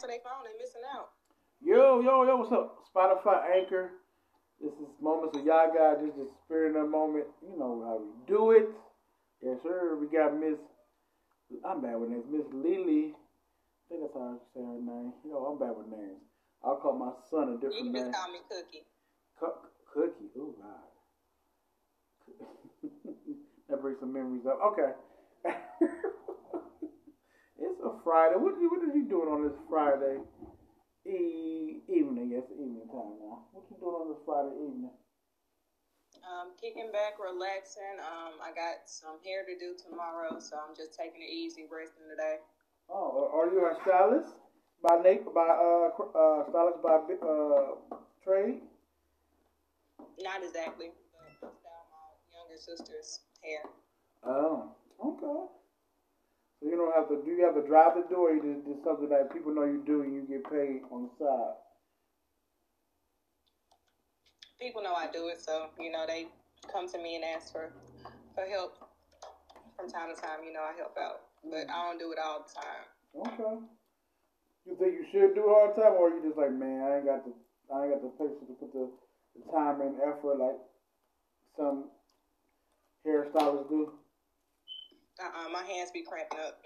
to their phone, they missing out. Yo, yo, yo, what's up? Spotify Anchor. This is Moments of Yagi. This is Spirit of the Moment. You know how we do it. Yes, sir. We got Miss, I'm bad with names, Miss Lily. I think that's how I say her name. You know, I'm bad with names. I'll call my son a You different can name. just call me Cookie. Cook, cookie. Oh, God. that brings some memories up. Okay. it's a Friday. What, you- what are you doing on this Friday e- evening? Yes, evening time now. What you doing on this Friday evening? Um, kicking back, relaxing. Um, I got some hair to do tomorrow, so I'm just taking it easy, resting today. Oh, are you a stylist by Nate by uh, uh stylist by uh trade? Not exactly, but I style my younger sister's hair. Oh, okay. So you don't have to. Do you have to drive the door? Or you just, just something that people know you do and you get paid on the side. People know I do it, so you know they come to me and ask for for help from time to time. You know I help out, but mm. I don't do it all the time. Okay. You think you should do it all the time, or you just like, man, I ain't got the, I ain't got the patience to put the, the time and effort like some hairstylists do. Uh-uh, my hands be cramping up.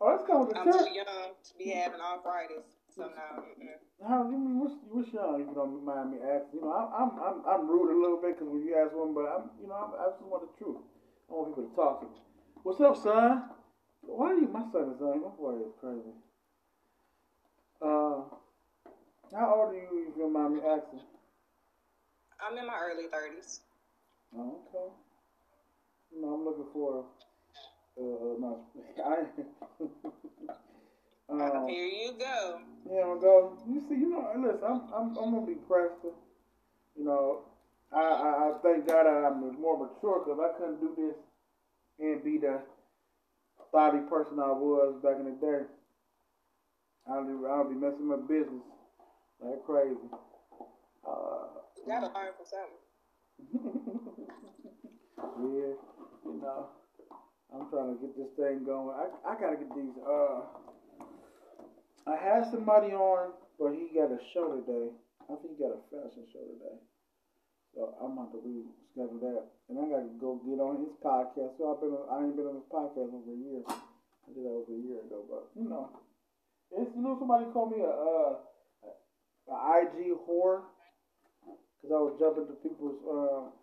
Oh, that's coming to I'm too young to be having arthritis, so no. Mm-mm. How you mean? What's, what's young? If you don't mind me asking, you know, I'm I'm I'm, I'm rude a little bit because when you ask one, but I'm you know I'm, I just want the truth. I want people to talk to me. What's up, son? Why are you? My son is on. My boy is crazy. Uh, how old are you? If you don't mind me asking. I'm in my early thirties. Oh, okay. You know, I'm looking for. Uh, no, I. um, Here you go. Yeah, I'm go. You see, you know, listen, I'm, I'm, I'm gonna be Preston. You know, I, I, I thank God I'm more mature because I couldn't do this and be the thoughty person I was back in the day. I'll be, I'll be messing my business like crazy. Uh, You gotta learn from something. yeah, you know, I'm trying to get this thing going. I, I gotta get these. Uh, I had somebody on, but he got a show today. I think he got a fashion show today. So I'm about to reschedule that, and I gotta go get on his podcast. So I've been, I ain't been on his podcast over a year. I did that over a year ago, but you know, it's you know somebody called me a, uh, a IG whore because I was jumping to people's. Uh,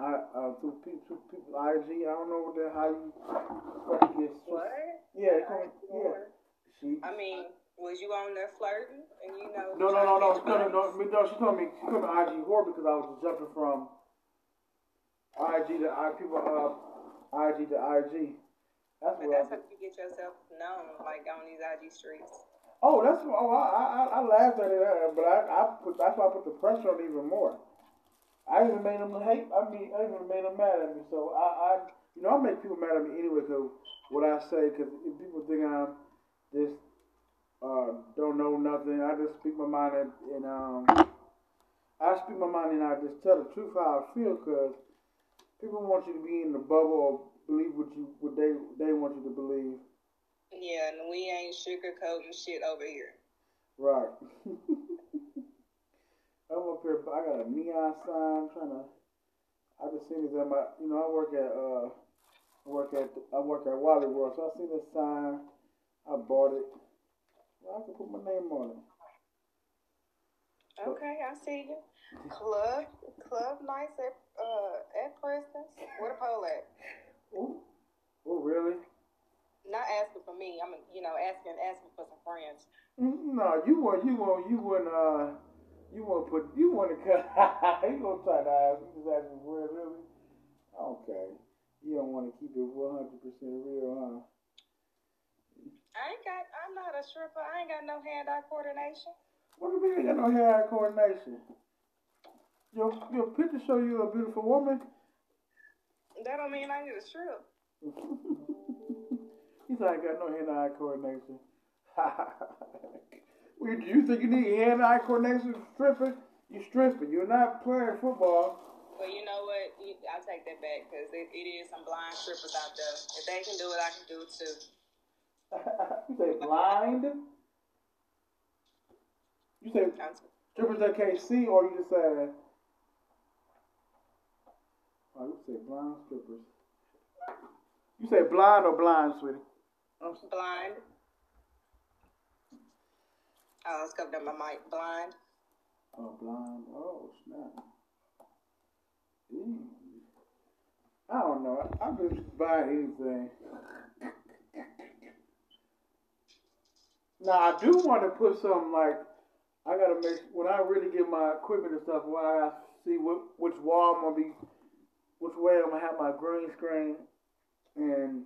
I uh, through pe- through people's IG. I don't know what the how you what you get. What? Yeah, they yeah. She. I mean, was you on there flirting and you know? No, no, no, no, no, no, no, no. no. She told me she told me IG whore because I was jumping from IG to I people uh IG to IG. That's But what I. that's how you get yourself known, like on these IG streets. Oh, that's what. Oh, I, I, I laughed at it, uh, but I, I put. That's why I put the pressure on even more. I even made them hate. I mean, I even made them mad at me. So I, I you know, I make people mad at me anyway because what I say. Because if people think I'm just uh, don't know nothing, I just speak my mind and, and um, I speak my mind and I just tell the truth how I feel. Because people want you to be in the bubble or believe what you what they they want you to believe. Yeah, and we ain't sugarcoating shit over here. Right. I'm up here. I got a neon sign trying to. I just seen this at my. You know, I work at. Uh, I work at. I work at Wally World, so I seen this sign. I bought it. Well, I can put my name on it. Okay, I see you. Club, club nights at uh at Preston's. Where the pole at? Ooh. Oh, really? Not asking for me. I'm you know asking asking for some friends. Mm, No, you want. You want. You want. Uh, you want to put. You want to cut. you gonna try to ask. You just asking for it, really? Okay. You don't want to keep it 100 percent real, huh? I ain't got. I'm not a stripper. I ain't got no hand-eye coordination. What do you mean you got no hand-eye coordination? Your your picture show you a beautiful woman. That don't mean I need a strip. he said I got no hand eye coordination. You think you need hand eye coordination stripping? You're stripping. You're not playing football. Well, you know what? I'll take that back because it, it is some blind strippers out there. If they can do it, I can do it too. you say blind? You say strippers that can't see, or you just say, oh, you say blind strippers. You say blind or blind, sweetie? I'm blind. Oh, it's covered up my mic. Blind. Oh, blind. Oh, snap. Eee. I don't know. I just buy anything. Now I do want to put some like I gotta make when I really get my equipment and stuff. When I see what which wall I'm gonna be, which way I'm gonna have my green screen and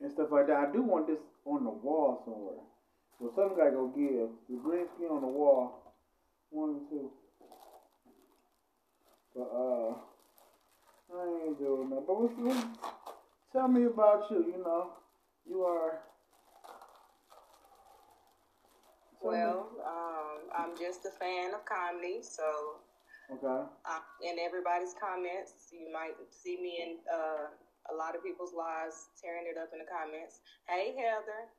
and stuff like that. I do want this on the wall somewhere. So some guy go give the green screen on the wall. One and two. But uh, I ain't doing that. But what's, what, tell me about you. You know, you are well, um, I'm just a fan of comedy, so okay. Uh, in everybody's comments, you might see me in uh, a lot of people's lives tearing it up in the comments. Hey, Heather.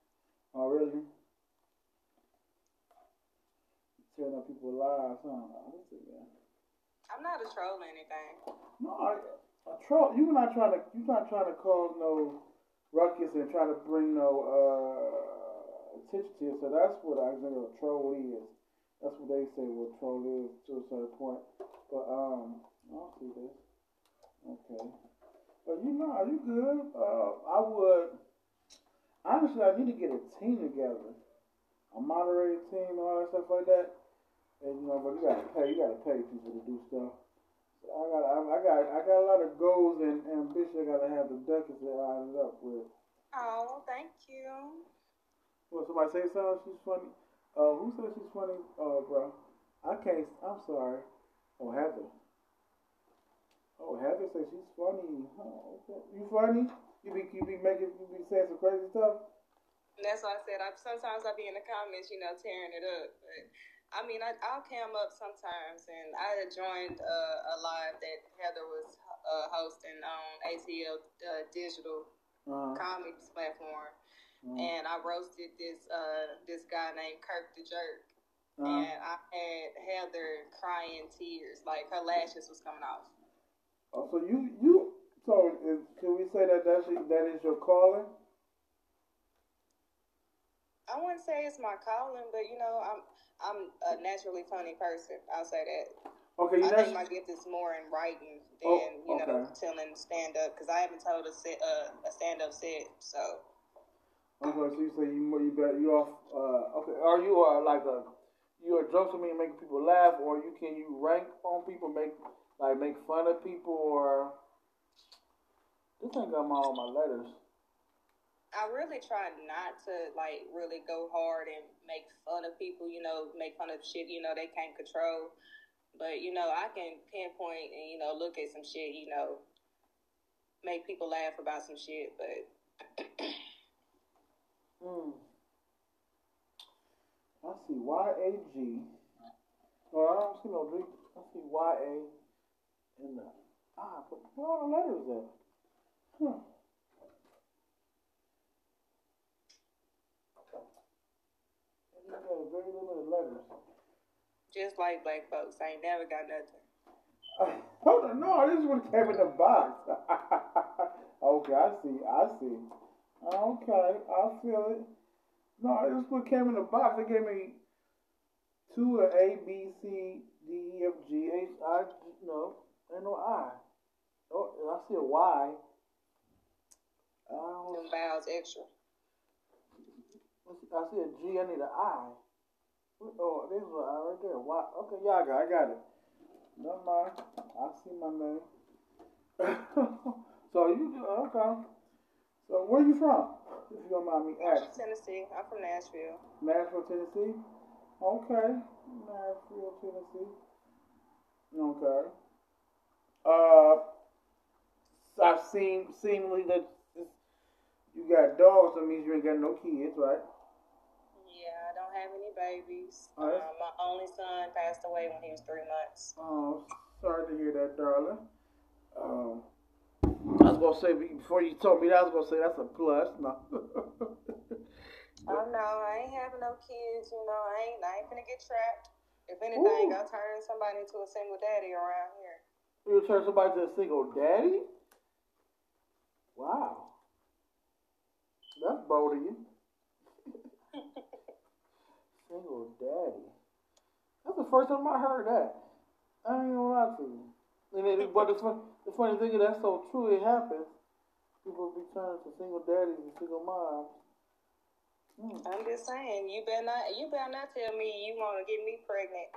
Oh, really? Tearing up people's lives, huh? I see that. I'm not a troll or anything. No, I, a troll. You're not trying to. You're not trying to cause no ruckus and trying to bring no. uh attention to it. So that's what I think a troll is. That's what they say what troll is to a certain point. But um, I'll see this. Okay. But you know, are you good? Uh, I would. Honestly, I need to get a team together, a moderated team, and all that stuff like that. And you know, but you gotta pay. You gotta pay people to do stuff. So I got, I, I got, I got a lot of goals and ambition. I gotta have the ducats that I ended up with. Oh, thank you. Well, somebody say something? She's funny. Uh, who said she's funny? Oh, uh, bro. I can't. I'm sorry. Oh, Heather. Oh, Heather says she's funny. Oh, okay. You funny? You be you be making you be saying some crazy stuff. And that's why I said I sometimes I be in the comments, you know, tearing it up. But I mean, I, I'll cam up sometimes, and I joined uh, a live that Heather was uh, hosting on ATL uh, Digital uh-huh. Comics platform Mm. And I roasted this uh this guy named Kirk the Jerk. Uh, and I had Heather crying tears, like her lashes was coming off. Oh, so you you so is, can we say that that's that is your calling? I wouldn't say it's my calling, but you know, I'm I'm a naturally funny person. I'll say that. Okay, you I think my gift is more in writing oh, than oh, you know telling stand up because I haven't told a set, uh, a stand up set. So Okay, so you say you you better you off. Uh, okay, are you uh, like a you a joke to me making people laugh, or you can you rank on people, make like make fun of people, or this ain't got my all my letters. I really try not to like really go hard and make fun of people. You know, make fun of shit. You know, they can't control. But you know, I can pinpoint and you know look at some shit. You know, make people laugh about some shit, but. Hmm. I see Y A G. No, I don't see no G. I see Y A in the ah, where are the letters at? Huh. You got very limited letters. Just like black folks, I ain't never got nothing. Uh, hold on, no, this is what came in the box. okay, I see, I see. Okay, I feel it. No, this what came in the box. They gave me two of A, B, C, D, E, F, G, H, I. No, ain't no I. Oh, I see a Y. don't. Them vowels extra. I see a G. I need an I. Oh, this is I right there. Y. Okay, I got, I got it. Never mind. I see my name. so you do okay. So where are you from? If you don't mind me asking. Tennessee. I'm from Nashville. Nashville, Tennessee. Okay, Nashville, Tennessee. Okay. Uh, I've seen seemingly that you got dogs. That means you ain't got no kids, right? Yeah, I don't have any babies. Right. Uh, my only son passed away when he was three months. Oh, sorry to hear that, darling. Um, I was gonna say before you told me that I was gonna say that's a plus. No. Oh no, I ain't having no kids. You know, I ain't. I ain't gonna get trapped. If anything, Ooh. I'll turn somebody into a single daddy around here. You turn somebody to a single daddy? Wow. That's bold of you. single daddy. That's the first time I heard that. I ain't gonna lie to you. And it, but the, fun, the funny thing is that's so true. It happens. People be turning to single daddies and single moms. Hmm. I'm just saying, you better not. You better not tell me you want to get me pregnant.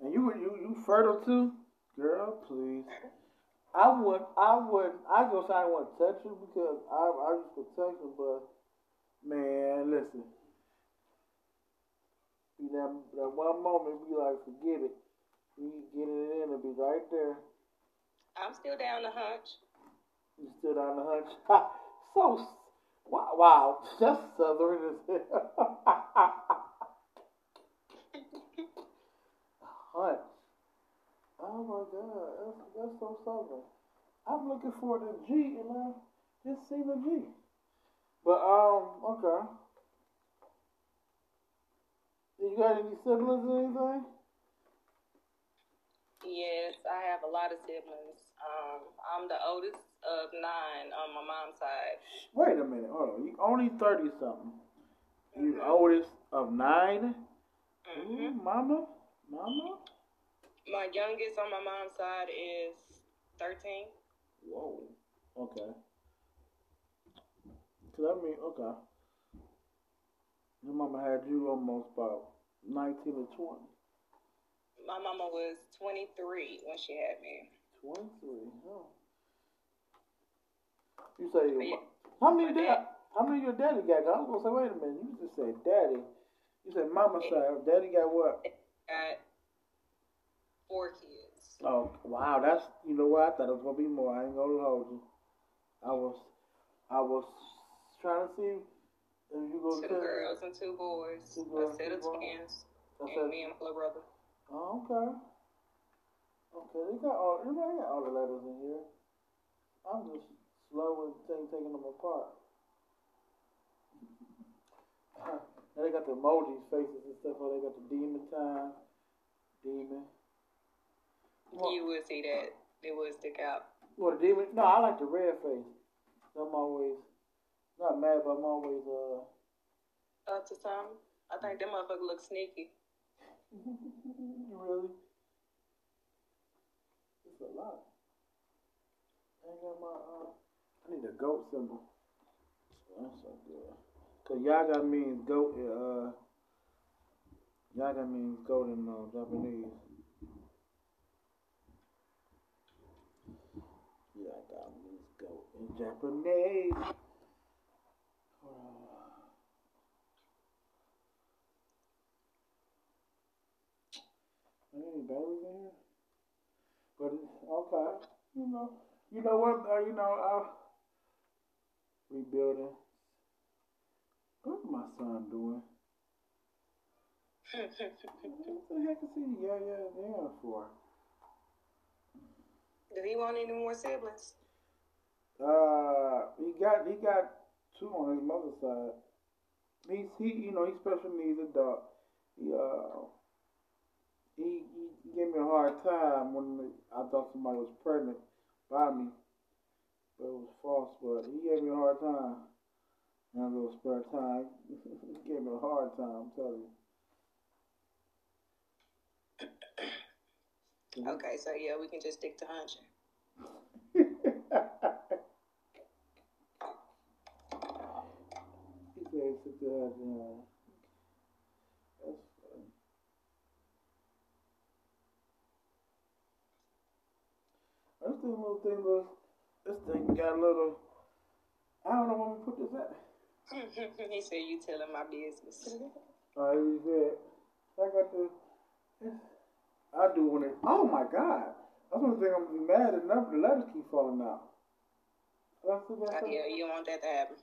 And you you you fertile too, girl? Please. I would I would I go say I wouldn't touch you because I I used to touch you, but man, listen. Be that that one moment be like forget it. You get it in and be right there. I'm still down the hunch. You still on the hunch. so wow, wow, that's southern as hell. hunch. Oh my god, that's, that's so southern. I'm looking for the G and I just see the G. But um, okay. You got any siblings or anything? Yes, I have a lot of siblings. Um, I'm the oldest of nine on my mom's side. Wait a minute, hold on. You only thirty something. You Mhm. oldest of 9 hmm Ooh, mama, mama. My youngest on my mom's side is 13. Whoa. Okay. Cause I mean, okay. Your mama had you almost about nineteen or twenty. My mama was 23 when she had me. Twenty-three. Huh. You say yeah, how many? my Da- dad- how many your daddy got? I was gonna say, wait a minute. You just said daddy. You said mama side. Daddy got what? Got four kids. Oh wow, that's you know what? I thought it was gonna be more. I ain't gonna hold you. I was, I was trying to see if you go Two to girls and two boys. Two A set of twins. And me and my little brother. oh, okay. Okay, they got all, they got all the letters in here. I'm just slow with taking, taking them apart. now they got the emojis, faces and stuff. Oh, they got the demon time, demon. You would see that. It would stick out. what the demon? No, I like the red face. I'm always not mad, but I'm always uh. Up to some. I think that motherfucker look sneaky. really? It's a lot. I ain't got my, uh, I need a goat symbol. That's so good. Cause Yagi means goat, uh, Yagi means goat in uh, Japanese. Yagi means goat in Japanese. Hold on. Ain't any batteries in here? But it's okay. You know, you know what? Uh, you know, uh, rebuilding. What's my son doing? What the heck is he? Yeah, yeah, yeah. For Do he want any more siblings? uh, he got he got two on his mother's side. He's he you know he's special needs adult. He uh he, he gave me a hard time when I thought somebody was pregnant by me, but it was false. But he gave me a hard time. And a little spare time, he gave me a hard time. I'm telling you. Okay, so yeah, we can just stick to hunching. he said, "Sit there, you know." That's funny. This little thing, little, this thing got a little. I don't know where we put this at. he said, "You telling my business." Oh, he said, I got the. I do when it. Oh my God! I was gonna say I'm gonna be mad enough. The letters keep falling out. That's Uh, yeah, you don't want that to happen.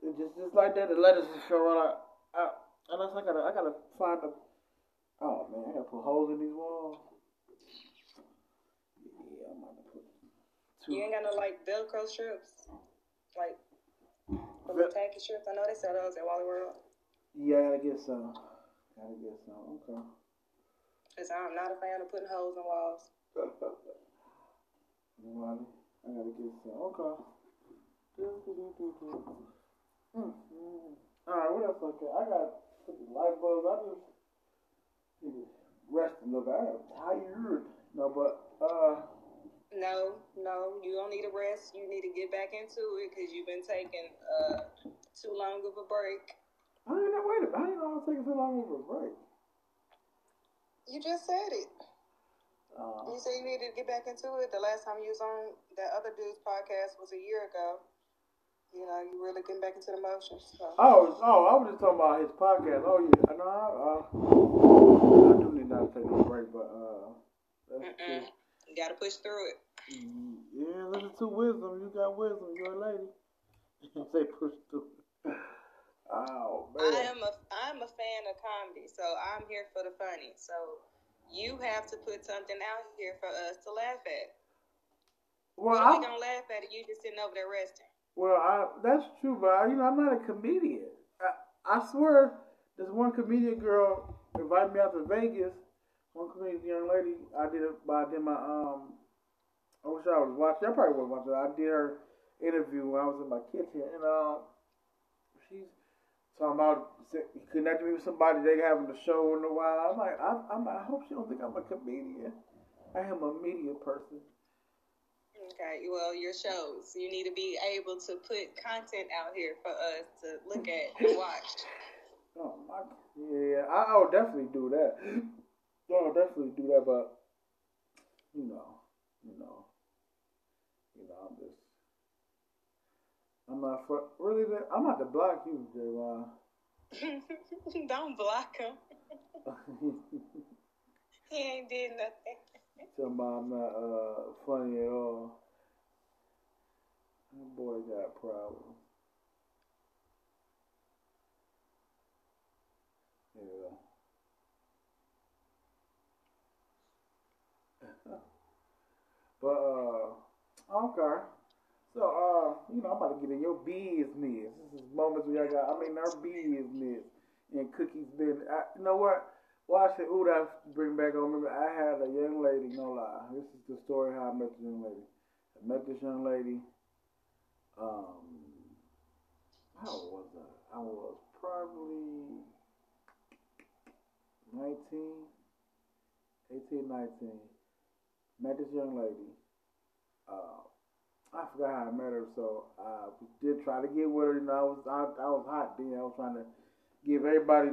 It's just just like that. The letters just fell out. out. Unless I gotta, I gotta find a. Oh man, I gotta put holes in these walls. Yeah, I'm gonna put. Two. You ain't got no like Velcro strips, like The tacky shirts. I know they sell those at Wally World. Yeah, I gotta get some. Gotta get some. Okay. Cause I'm not a fan of putting holes in walls. Wally, I gotta get some. Okay. Mm-hmm. All right, what else? Okay, I got light bulbs. I just rest a little bit. I'm tired. No, but uh. No, no, you don't need a rest. You need to get back into it because you've been taking uh too long of a break. I ain't know. Wait a minute. I ain't know I was taking too long of a break. You just said it. Uh, You said you needed to get back into it. The last time you was on that other dude's podcast was a year ago. You know, you really getting back into the motions. So. oh, oh, I was just talking about his podcast. Oh yeah, I know. I, uh, I do need not to take a break, but uh. You got to push through it. Yeah, listen to wisdom. You got wisdom. You're a lady. Say push through. Oh man. I am a I'm a fan of comedy, so I'm here for the funny. So you have to put something out here for us to laugh at. well, What are I, we gonna laugh at? it. You just sitting over there resting. well, I, that's true, but I, you know, I'm not a comedian. I, I swear, this one comedian girl invited me out to Vegas. One comedian young lady. I did. it- I did my um. I wish I was watching. I probably was watching. I did her interview when I was in my kitchen, and um, she's talking about connecting me with somebody they having a show in a while. I'm like, I, I'm, I hope she don't think I'm a comedian. I am a media person. Okay, well, your shows. You need to be able to put content out here for us to look at and watch. Oh my, yeah, I, I would definitely do that. I'll definitely do that, but you know, you know, I'm just, I'm not for really. the- I'm not to block you, J. Don't block him. He ain't did nothing. Tell me I'm not uh, funny at all. That boy got problems. Yeah. but uh, okay. So uh, you know, I'm about to get in your business. This is moments where I got. I mean, our business and cookies business. I, you know what? Watch it. Ooh, that bring back on. Remember, I had a young lady. No lie. This is the story how I met this young lady. I met this young lady. Um, how was I? I was probably 19, 18, 19. Met this young lady. Uh, I forgot how I met her, so I did try to get with her. You know, I was I, I was hot then. I was trying to give everybody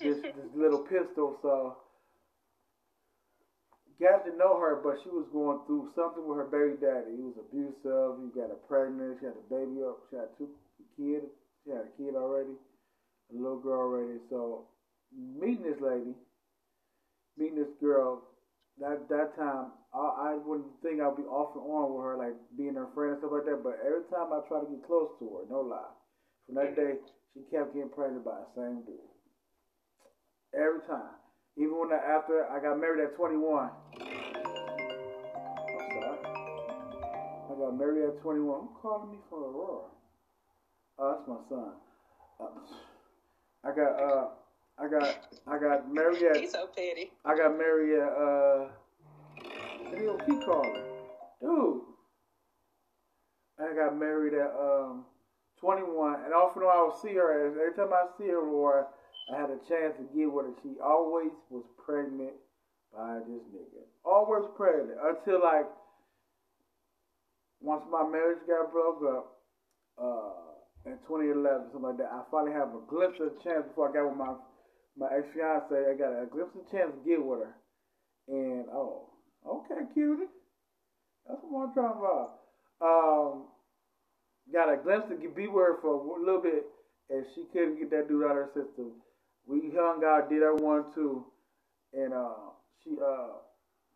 this this little pistol. So got to know her, but she was going through something with her baby daddy. He was abusive. He got her pregnant. She had a baby up. She had two kids. She had a kid already, a little girl already. So meeting this lady, meeting this girl, that that time I, I wouldn't think I'd be off and on with her, like being her friend and stuff like that. But every time I try to get close to her, no lie, from that day she kept getting pregnant by the same dude. Every time. Even when I, after I got married at 21. I'm sorry. I got married at 21. Who calling me for Aurora? Oh, that's my son. Uh, I got uh, I got I got married at He's so petty. I got married at uh, he'll calling, dude. I got married at um 21, and often I would see her. Every time I see her, or I had a chance to get with her, she always was pregnant by this nigga. Always pregnant until like once my marriage got broke up, uh, in 2011, something like that. I finally have a glimpse of a chance before I got with my my ex fiance. I got a glimpse of a chance to get with her, and oh, okay, cutie, that's what I'm talking about. Um, got a glimpse to be with her for a little bit, and she couldn't get that dude out of her system. We hung out, did our one two, and uh, she uh,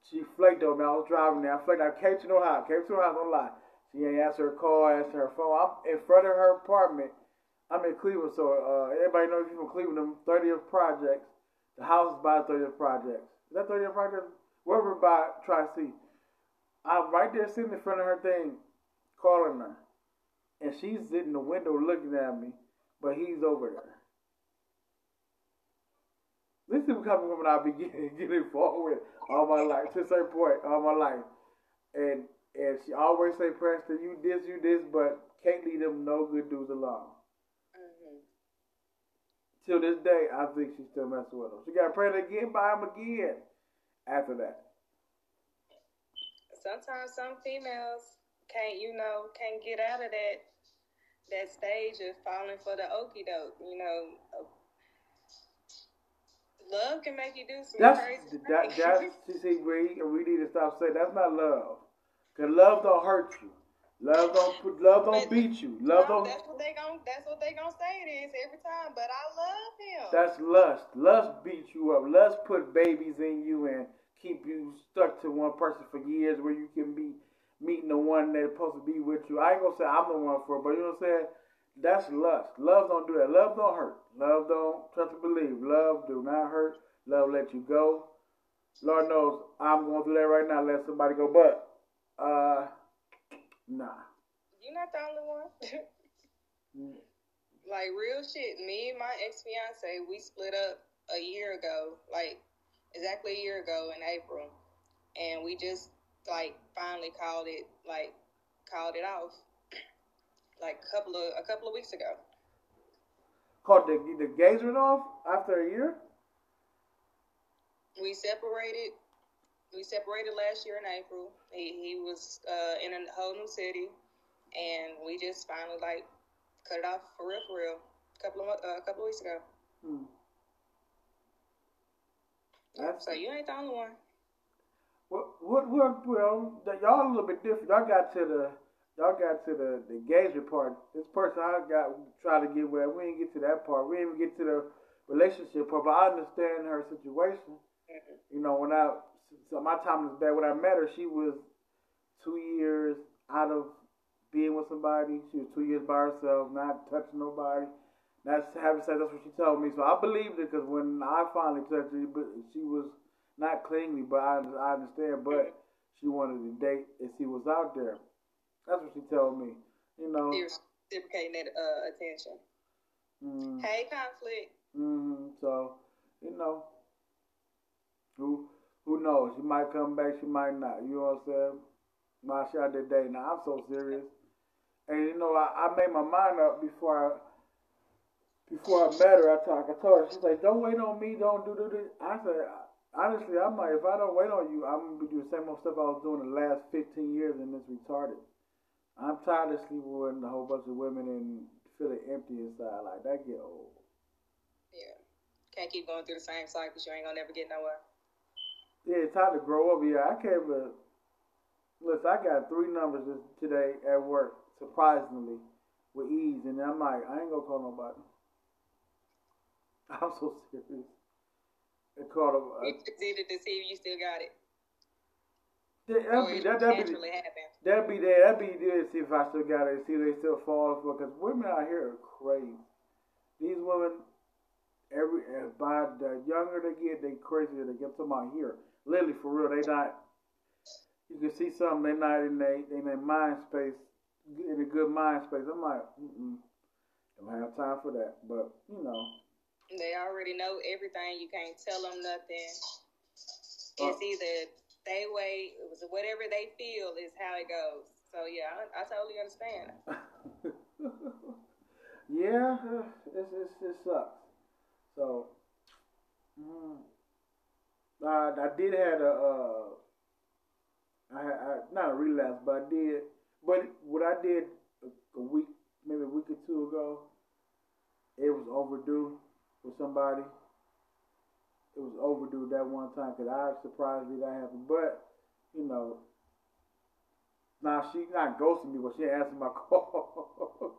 she flaked on me. I was driving there. I flaked. I came to no house. Came to her house. Don't lie. She ain't answer her call, answer her phone. I'm in front of her apartment. I'm in Cleveland, so uh, everybody knows you from Cleveland. Them 30th projects. The house is by 30th projects. Is that 30th projects? Wherever by Tri C. I'm right there sitting in front of her thing, calling her. and she's sitting in the window looking at me, but he's over there. This is becoming woman I've been getting, getting forward with all my life, to a certain point, all my life. And and she always say, Preston, you this, you this, but can't leave them no good dudes alone. Till this day, I think she's still messing with him. She got pregnant again by him again after that. Sometimes some females can't, you know, can't get out of that that stage of falling for the okey doke. You know, love can make you do some that's, crazy that, things. That's, see, we, we need to stop saying that's not love. Cause love don't hurt you. Love don't put, love don't but, beat you. Love no, don't. That's what they gon' That's what they gonna say it is every time. But I love him. That's lust. Lust beats you up. Lust put babies in you and keep you stuck to one person for years, where you can be meeting the one that's supposed to be with you. I ain't gonna say I'm the one for it, but you know what I'm saying. That's lust. Love don't do that. Love don't hurt. Love don't trust and believe. Love do not hurt. Love let you go. Lord knows I'm going through that right now. Let somebody go, but uh, nah. You're not the only one. mm. Like real shit. Me and my ex fiance, we split up a year ago, like exactly a year ago in April, and we just like finally called it like called it off, like a couple of a couple of weeks ago. Called the the gazer off after a year. We separated we separated last year in April. He he was uh, in a whole new city, and we just finally like cut it off for real, for real. A couple of uh, a couple of weeks ago. Hmm. That's so you ain't the only one. What what what? Well, y'all a little bit different. Y'all got to the y'all got to the the engagement part. This person I got trying to get with, we didn't get to that part. We didn't even get to the relationship part. But I understand her situation. Mm-hmm. You know, when I so my time was bad. When I met her, she was two years out of being with somebody. She was two years by herself, not touching nobody. That's having sex. That's what she told me. So I believed it because when I finally touched her, but she was not clingy. But I, I understand. But she wanted to date and she was out there. That's what she told me. You know, reciprocating that uh, attention. Mm. Hey, conflict. Mm-hmm. So you know, who who knows? She might come back, she might not. You know what I'm saying? My shot today. Now I'm so serious. And you know, I, I made my mind up before I before I met her. I talked. I told her. She's like, "Don't wait on me. Don't do do this." I said, honestly, I'm like, if I don't wait on you, I'm gonna do the same old stuff I was doing the last 15 years, and it's retarded. I'm tired of sleeping with a whole bunch of women and feeling empty inside. Like that get old. Yeah, can't keep going through the same cycles. You ain't gonna never get nowhere. Yeah, it's time to grow up. Yeah, I can't but listen, I got three numbers today at work, surprisingly, with ease, and I'm like, I ain't gonna call nobody. I'm so serious. I called them. You just needed to see if you still got it. That, that'd be that. That'd be that'd be there. That'd be there. See if I still got it. See if they still falling for. Because women out here are crazy. These women, every by the younger they get, they crazier they get. Talking about here. Literally for real, they not. You can see something they not in they in their mind space, in a good mind space. I'm like, mm don't have time for that. But you know, they already know everything. You can't tell them nothing. Uh, it's either they way, whatever they feel is how it goes. So yeah, I, I totally understand. yeah, it's, it's, it sucks. So. Mm. I, I did have a, uh, I, I not a relapse, but I did. But what I did a, a week, maybe a week or two ago, it was overdue for somebody. It was overdue that one time because I surprised me that happened. But you know, now she not ghosting me, but she answered my call.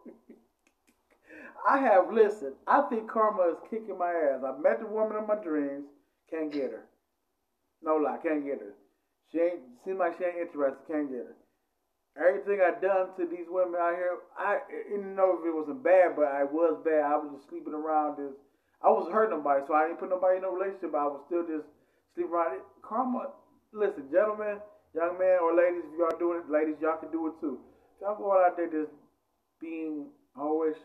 I have listened. I think karma is kicking my ass. I met the woman of my dreams, can't get her. No lie, can't get her. She ain't seems like she ain't interested, can't get her. Everything I done to these women out here, I didn't know if it wasn't bad, but I was bad. I was just sleeping around this. I wasn't hurting nobody, so I didn't put nobody in no relationship. I was still just sleeping around it. Karma, listen, gentlemen, young man or ladies, if y'all doing it, ladies, y'all can do it too. Y'all going out there just being always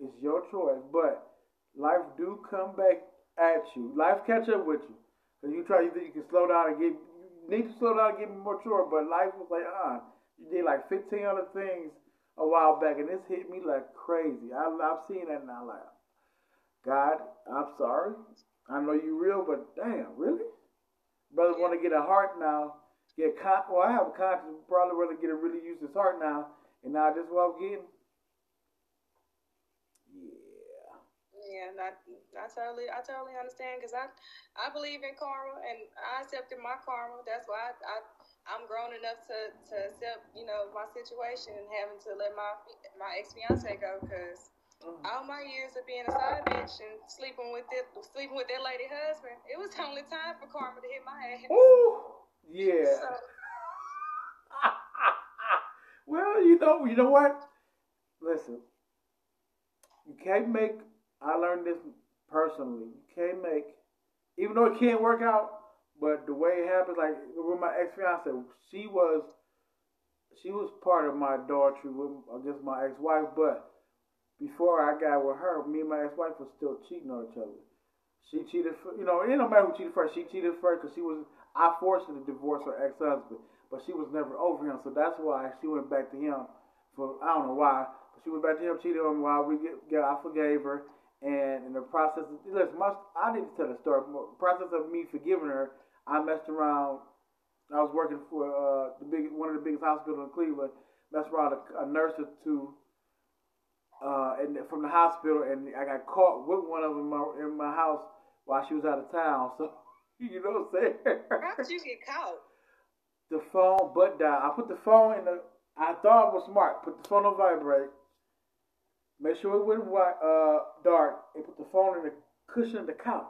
is your choice, but life do come back at you. Life catch up with you. Cause you try, you think you can slow down and get, you need to slow down and get more mature, but life was like, ah, uh, you did like 15 other things a while back, and this hit me like crazy. I, I've seen that now. Like, God, I'm sorry. I know you real, but damn, really? Brother want to get a heart now. Get con- well, I have a conscience. Probably rather get a really use his heart now, and now this is what I'm getting. Yeah. Yeah, not, I totally, I totally understand because I, I believe in karma and I accepted my karma. That's why I, I I'm grown enough to, to accept, you know, my situation and having to let my my ex fiance go because mm. all my years of being a side bitch and sleeping with it, sleeping with that lady husband, it was only time for karma to hit my ass. Ooh, yeah. So. well, you know, you know what? Listen, you can't make. I learned this personally. You can't make, even though it can't work out but the way it happened, like with my ex fiance, she was she was part of my adultery with guess my ex wife, but before I got with her, me and my ex wife was still cheating on each other. She cheated, for, you know, it don't matter who cheated first. She cheated first because she was. I forced her to divorce her ex husband, but she was never over him, so that's why she went back to him. For I don't know why, but she went back to him, cheated on him while we get I forgave her, and in the process, of, listen, my, I need to tell the story. Process of me forgiving her I messed around. I was working for uh, the big one of the biggest hospitals in Cleveland. Messed around a, a nurse or two, uh, and from the hospital, and I got caught with one of them in my, in my house while she was out of town. So you know what I'm saying? How did you get caught? The phone butt dial. I put the phone in the. I thought it was smart. Put the phone on vibrate. Make sure it went white, uh, dark, and put the phone in the cushion of the couch.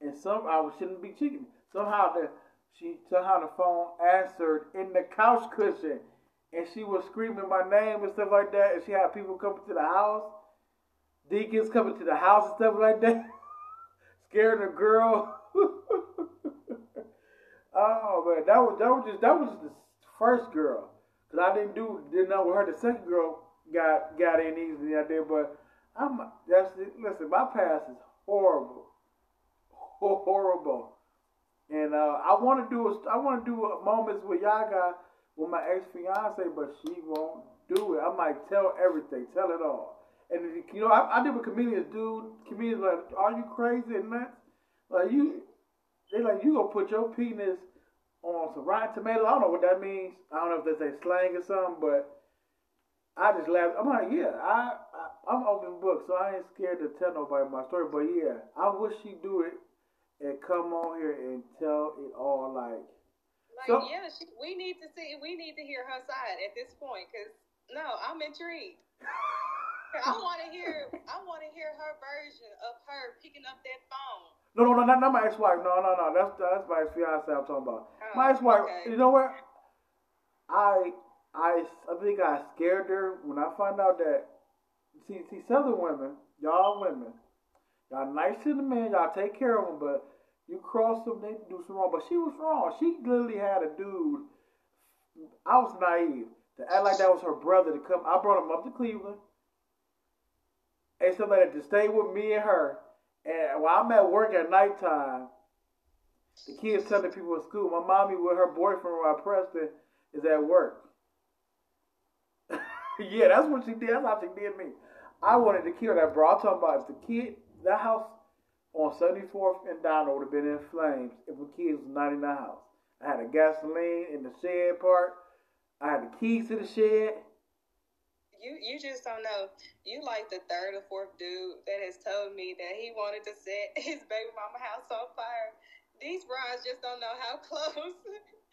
And some I shouldn't be cheating. Somehow the she somehow the phone answered in the couch cushion, and she was screaming my name and stuff like that. And she had people coming to the house, deacons coming to the house and stuff like that, scaring the girl. oh man, that was that was just that was the first girl, cause I didn't do didn't know with her. The second girl got got in easily out there, but I'm that's listen. My past is horrible, horrible. And uh, I want to do a, I want to do a moments with y'all Yagi with my ex fiance, but she won't do it. I might tell everything, tell it all. And you know, I, I did with comedians, dude. Comedians like, are you crazy and nuts? Like you, they like you gonna put your penis on some rotten tomatoes. I don't know what that means. I don't know if that's a slang or something, but I just laughed. I'm like, yeah, I, I I'm open book, so I ain't scared to tell nobody my story. But yeah, I wish she'd do it and come on here and tell it all like. Like so, yeah, she, we need to see. We need to hear her side at this point, cause no, I'm intrigued. I want to hear. I want to hear her version of her picking up that phone. No, no, no, not, not my ex-wife. No, no, no. That's that's my ex-fiance. I'm talking about. Oh, my ex-wife. Okay. You know what? I I I think I scared her when I found out that. See, see, Southern women, y'all women, Y'all nice to the men, y'all take care of them, but you cross them, they do some wrong. But she was wrong. She literally had a dude. I was naive to act like that was her brother to come. I brought him up to Cleveland and somebody to stay with me and her. And while I'm at work at nighttime, the kids telling people at school, my mommy with her boyfriend, Rob Preston, is at work. yeah, that's what she did. That's how she did me. I wanted to kill that bro. I'm talking about if the kid that house on 74th and Donald would have been in flames if the kids was not in the house. I had a gasoline in the shed part. I had the keys to the shed. You you just don't know. You like the third or fourth dude that has told me that he wanted to set his baby mama house on fire. These brides just don't know how close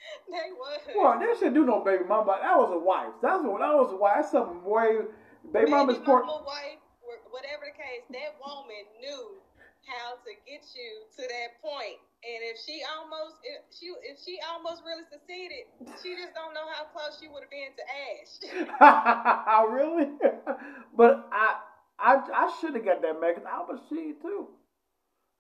they was. Well, they should do no baby mama. That was a wife. That's what that was a wife. That's something way baby, baby mama's mama wife whatever the case, that woman knew how to get you to that point. And if she almost if she if she almost really succeeded, she just don't know how close she would have been to Ash. really? but I I I should have got that man because I was cheating too.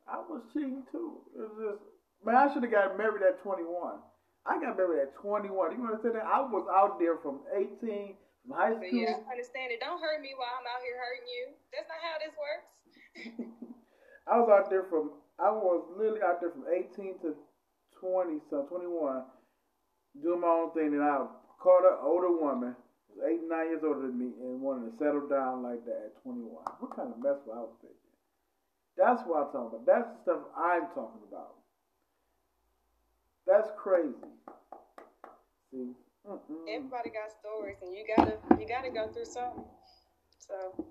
I was cheating too. It was just man, I should have got married at 21. I got married at 21. You understand that? I was out there from 18 from high school. yeah, I understand it. Don't hurt me while I'm out here hurting you. That's not how this works. I was out there from I was literally out there from 18 to 20, so 21, doing my own thing, and I caught an older woman, was eight, nine years older than me, and wanted to settle down like that at 21. What kind of mess was I was thinking? That's what I'm talking about. That's the stuff I'm talking about. That's crazy. See, Mm-mm. everybody got stories, and you gotta you gotta go through something. So.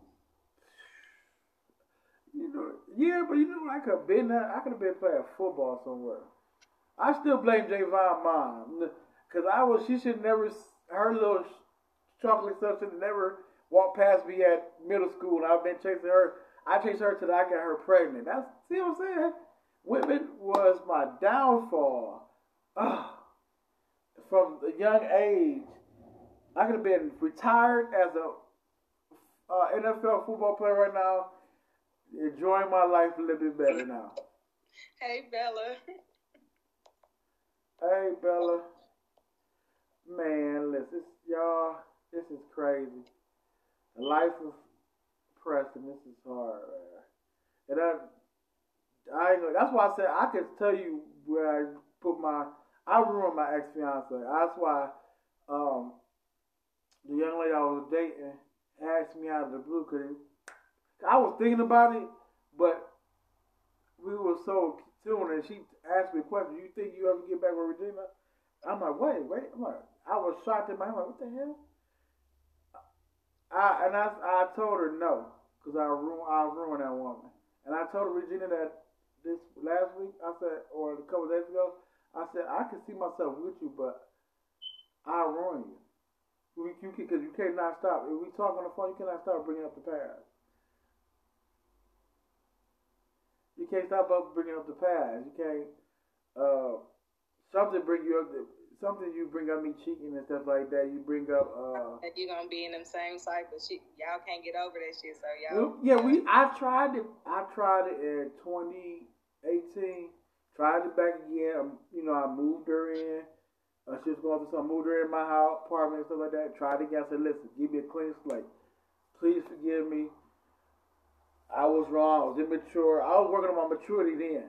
You know, yeah, but you know, I could have been there. I could have been playing football somewhere. I still blame Javon mom because I was. She should never. Her little chocolate stuff should never walk past me at middle school, and I've been chasing her. I chased her till I got her pregnant. That's see what I'm saying. Women was my downfall. Ugh. From a young age, I could have been retired as a uh, NFL football player right now enjoying my life a little bit better now. Hey, Bella. Hey, Bella. Man, listen, y'all, this is crazy. The life of Preston, this is hard, man. And I, I that's why I said I could tell you where I put my, I ruined my ex fiance. That's why, um, the young lady I was dating asked me out of the blue because I was thinking about it, but we were so tuned, and she asked me a question. You think you ever get back with Regina? I'm like, wait, wait. I'm like, I was shocked in my head. Like, what the hell? I and I, I told her no, cause I ruined I ruined that woman. And I told Regina that this last week. I said, or a couple days ago, I said I can see myself with you, but I ruin you. We, you because you cannot stop. If we talk on the phone, you cannot stop bringing up the past. You can't stop up bringing up the past. You can't uh, something bring you up. Something you bring up me cheating and stuff like that. You bring up. Uh, you're gonna be in them same cycles. She, y'all can't get over that shit. So y'all. Yeah, we. I tried it. I tried it in 2018. Tried it back again. Um, you know, I moved her in. Uh, she was going through something. Moved her in my house, apartment, and stuff like that. Tried again. I said, listen, give me a clean slate. Please forgive me. I was wrong. I was immature. I was working on my maturity then.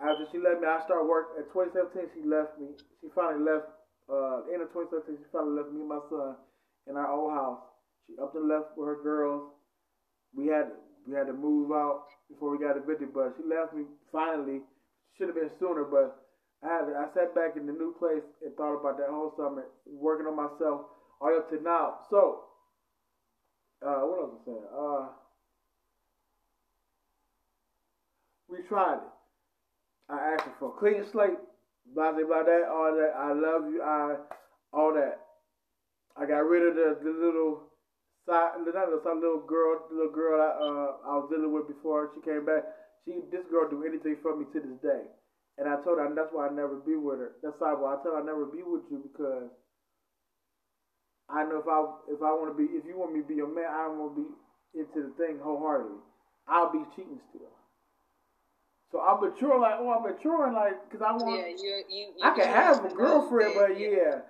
After she left me, I started work at 2017. She left me. She finally left. Uh, end of 2017, she finally left me and my son in our old house. She up and left with her girls. We had we had to move out before we got evicted, but she left me finally. Should have been sooner, but I had I sat back in the new place and thought about that whole summer, working on myself all up to now. So, uh, what else was I saying? Uh, we tried it. I asked for a clean slate, blah blah blah that, all that. I love you, I all that. I got rid of the, the little not the some little girl, little girl I uh I was dealing with before she came back. She this girl do anything for me to this day, and I told her and that's why I never be with her. That's why I tell her I never be with you because I know if I if I want to be if you want me to be your man, I want to be into the thing wholeheartedly. I'll be cheating still. So I'm mature, like, oh, I'm maturing, like, because I want. Yeah, you, you, you I can have a girlfriend, but yeah,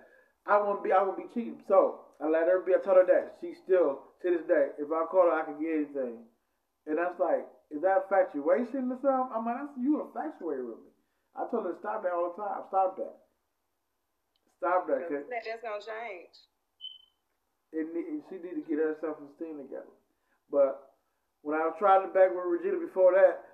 I want to be, I want to be cheating. So I let her be. I told her that she still to this day, if I call her, I can get anything. And that's like, is that infatuation or something? I'm like, you infatuated with me. I told her to stop that all the time. Stop that. Stop that. Cause that's gonna change. It, she need to get her self esteem together. But when I was trying to back with Regina before that,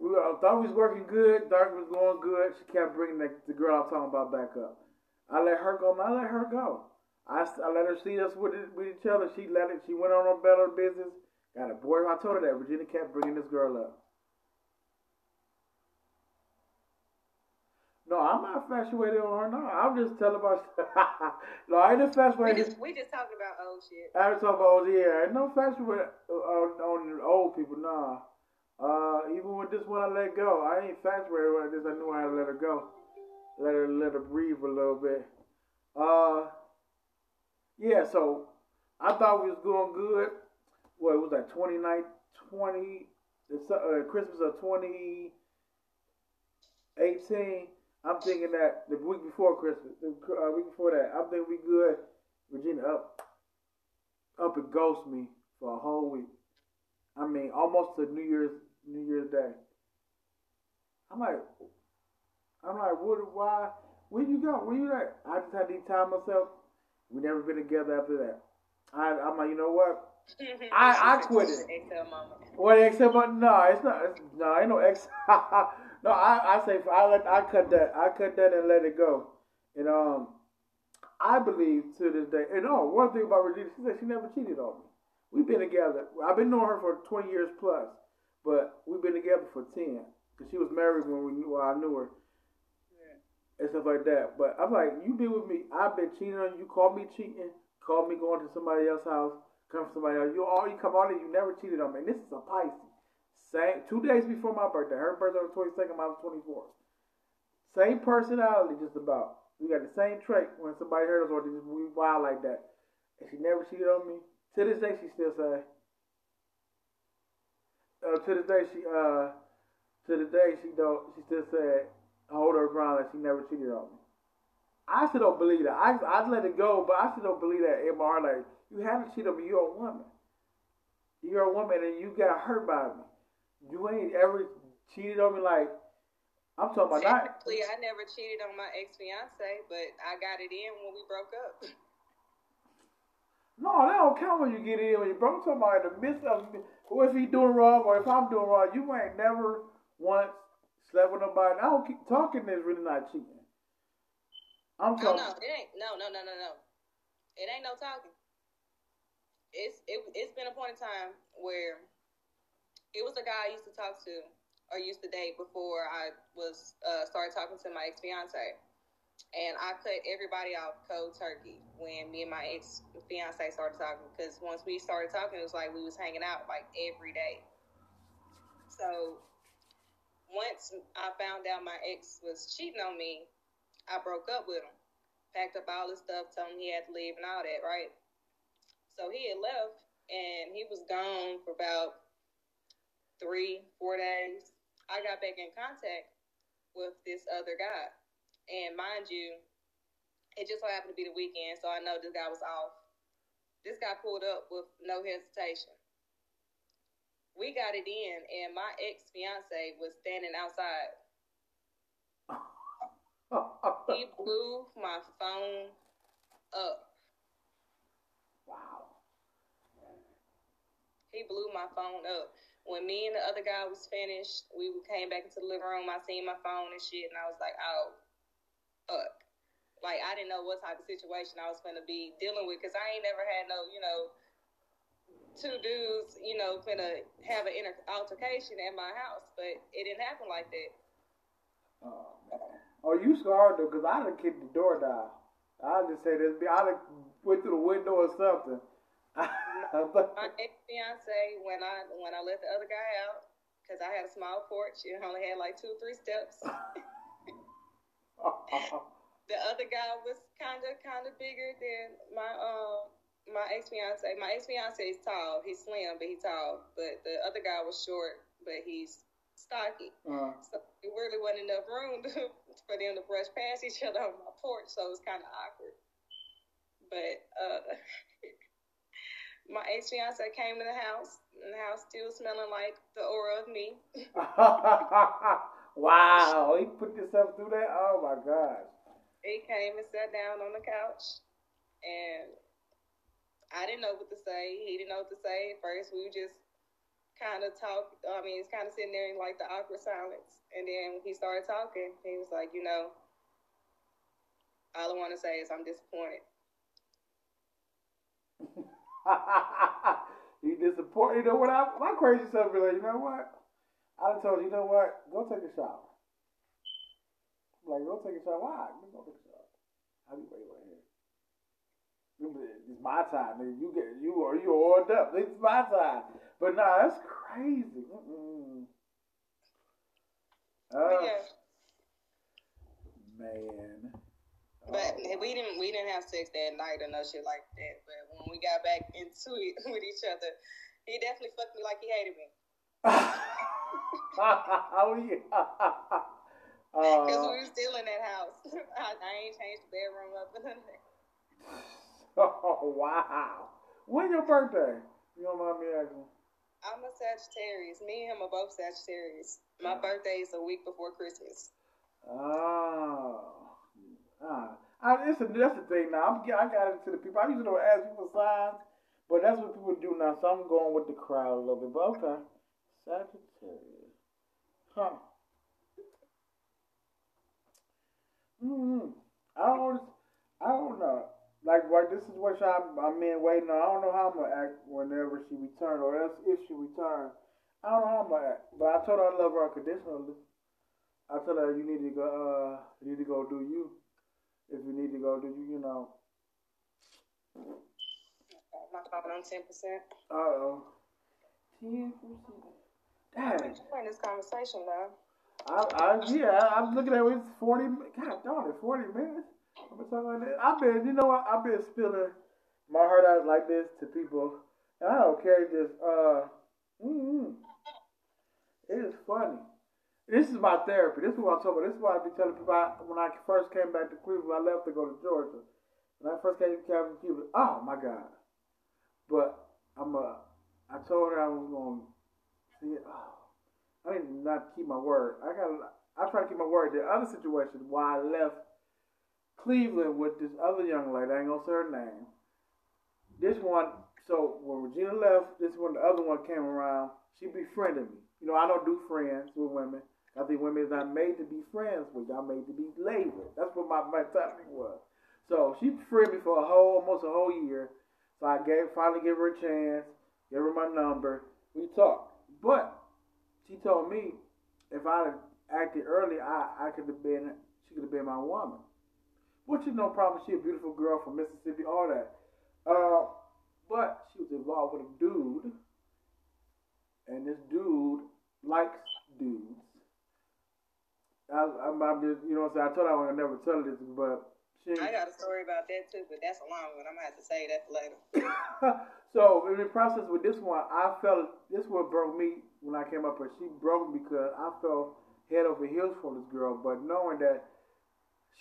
we were, I thought we was working good. Dark was going good. She kept bringing the, the girl I was talking about back up. I let her go. I let her go. I, I let her see us with, with each other. She let it. She went on her better business. Got a boy. I told her that. Virginia kept bringing this girl up. No, I'm not infatuated on her. No, I'm just telling about. no, I ain't infatuated. We just, we just talking about old shit. I was talking about old. Yeah, ain't no infatuated on, on old people. Nah. Uh, even with this one I let go, I ain't infatuated with this. I knew I had to let her go. Let her let her breathe a little bit. Uh, yeah. So I thought we was going good. What was that? 29, 20, uh, Christmas of twenty eighteen. I'm thinking that the week before Christmas, the uh, week before that, I'm thinking we good. Virginia up, up and ghost me for a whole week. I mean, almost to New Year's New Year's Day. I'm like, I'm like, what? Why? Where you go? Where you at? I just had to time myself. We never been together after that. I, I'm like, you know what? I I quit it. Excel moment. What Excel moment? No, it's not. It's, no, ain't no X. no, I I say I let I cut that. I cut that and let it go. And um, I believe to this day. And oh, one thing about Regina, she said she never cheated on me. We've been together. I've been knowing her for 20 years plus, but we've been together for 10. Cause she was married when we knew, well, I knew her. And stuff like that. But I'm like, you been with me. I've been cheating on you. You called me cheating. Called me going to somebody else's house. Come from somebody else. You all you come on and you never cheated on me. And this is a Pisces. Same two days before my birthday. Her birthday was 22nd, mine was 24th. Same personality, just about. We got the same trait when somebody hurt us or just we wild like that. And she never cheated on me. To this day, she still say. Uh, to this day, she uh, to this day she don't. She still said, hold her ground that she never cheated on me. I still don't believe that. I I let it go, but I still don't believe that in my heart. Like you had to cheat on me. You're a woman. You're a woman, and you got hurt by me. You ain't ever cheated on me like I'm talking about Technically, not. I never cheated on my ex fiance, but I got it in when we broke up. No, that don't count when you get in when you broke. I'm talking about in the midst of or if he doing wrong or if I'm doing wrong. You ain't never once slept with nobody. I don't keep talking. Is really not cheating. I'm oh, talking. No, no, it ain't. No, no, no, no, no. It ain't no talking. It's it. It's been a point in time where it was a guy I used to talk to or used to date before I was uh, started talking to my ex fiance, and I cut everybody off cold turkey when me and my ex fiance started talking because once we started talking, it was like we was hanging out like every day. So once I found out my ex was cheating on me, I broke up with him, packed up all his stuff, told him he had to leave and all that, right? So he had left and he was gone for about three, four days. I got back in contact with this other guy. And mind you, it just so happened to be the weekend, so I know this guy was off. This guy pulled up with no hesitation. We got it in, and my ex fiance was standing outside. he blew my phone up. Wow. He blew my phone up when me and the other guy was finished, we came back into the living room. I seen my phone and shit, and I was like, oh, fuck. Like, I didn't know what type of situation I was going to be dealing with because I ain't never had no, you know, two dudes, you know, gonna have an inter- altercation at my house, but it didn't happen like that. Oh man. Oh, you scarred though, cause I'd have kicked the door down. I'd just say this. I'd have went through the window or something my ex fiance, when I when I let the other guy out, because I had a small porch, it only had like two or three steps. the other guy was kind of kind of bigger than my um my ex fiance. My ex fiance is tall. He's slim, but he's tall. But the other guy was short, but he's stocky. Uh-huh. So it really wasn't enough room to, for them to brush past each other on my porch. So it was kind of awkward. But uh, my ex fiance came in the house, and the house still smelling like the aura of me. wow, he put himself through that. Oh my gosh. He came and sat down on the couch, and I didn't know what to say. He didn't know what to say. At first, we just kind of talk. I mean, it's kind of sitting there in like the awkward silence, and then he started talking. He was like, you know, all I want to say is I'm disappointed. you disappointed. You know what? I, my crazy self be like, you know what? I done told you, you know what? Go take a shower. like, go take a shower. Why? Go take a shower. I be waiting right here. It's my time, nigga. You get you or you ordered up. It's my time. But nah, that's crazy. Mm-mm. Uh, yeah. Man. But we didn't we didn't have sex that night or no shit like that. But when we got back into it with each other, he definitely fucked me like he hated me. oh yeah. Because uh, we were still in that house. I, I ain't changed the bedroom up or nothing. Oh wow! When your birthday? You don't mind me asking? I'm a Sagittarius. Me and him are both Sagittarius. My birthday is a week before Christmas. Oh. Ah. I, it's a, that's the thing now. I'm, I got into the people. I usually don't ask people signs, but that's what people do now. So I'm going with the crowd a little bit. But okay. Sagittarius. Huh. hmm I don't. I don't know. Like, what this is what I'm, I'm in waiting on. I don't know how I'm gonna act whenever she returns, or else if she returns. I don't know how I'm gonna act. But I told her I love her unconditionally. I told her you need to go. Uh, you need to go do you. If you need to go do you, you know. My phone on ten percent. Uh oh. Ten percent. I'm enjoying this conversation though. I, I yeah, I'm looking at it. It's forty. God darn it, forty minutes. I'm talking like that. I've been, you know what? I've been spilling my heart out like this to people, and I don't care. Just uh, mm-hmm. it is funny. This is my therapy. This is what I'm talking about. This is why I be telling people I, when I first came back to Cleveland, I left to go to Georgia. When I first came to Cleveland, oh my God. But I'm a, I told her I was going to see. Oh, I did not keep my word. I got I try to keep my word. The other situation why I left Cleveland with this other young lady, I ain't gonna say her name. This one, so when Regina left, this one, the other one came around, she befriended me. You know, I don't do friends with women. I think women is not made to be friends with. Y'all made to be with. That's what my mentality was. So she befriended me for a whole, almost a whole year. So I gave, finally gave her a chance, gave her my number. We talked. But she told me if I had acted early, I, I could have been, she could have been my woman. Which is no problem. She a beautiful girl from Mississippi, all that. Uh, but she was involved with a dude, and this dude likes dudes. I, I'm, I'm just, you know what I'm saying? I told her I would never tell this, but she. I got a story about that too, but that's a long one. I'm gonna have to say that later. so in the process with this one, I felt this one broke me when I came up, but she broke because I felt head over heels for this girl, but knowing that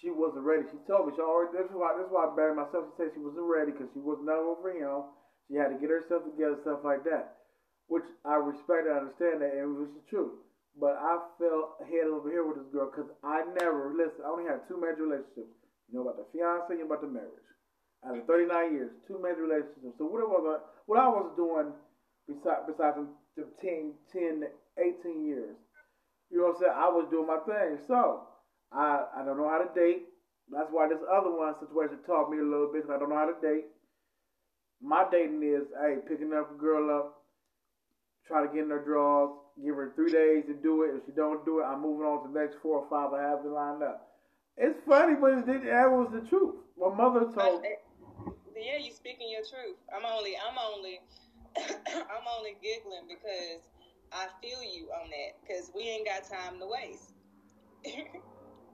she wasn't ready. She told me she already. This is why. This is why I buried myself. She said she wasn't ready because she was not over him. She had to get herself together, stuff like that, which I respect and understand that, and it was the true. But I felt head over here with this girl because I never, listen, I only had two major relationships. You know about the fiance, you know about the marriage. Out of 39 years, two major relationships. So what, was I, what I was doing besides, besides the 10, 10, 18 years, you know what I'm saying? I was doing my thing. So I, I don't know how to date. That's why this other one situation taught me a little bit. I don't know how to date. My dating is, hey, picking up a girl up, try to get in her drawers, give her three days to do it. If she don't do it, I'm moving on to the next four or five I have lined up. It's funny, but it, that was the truth. My mother told. Me. yeah, you're speaking your truth. I'm only, I'm only, I'm only giggling because I feel you on that because we ain't got time to waste.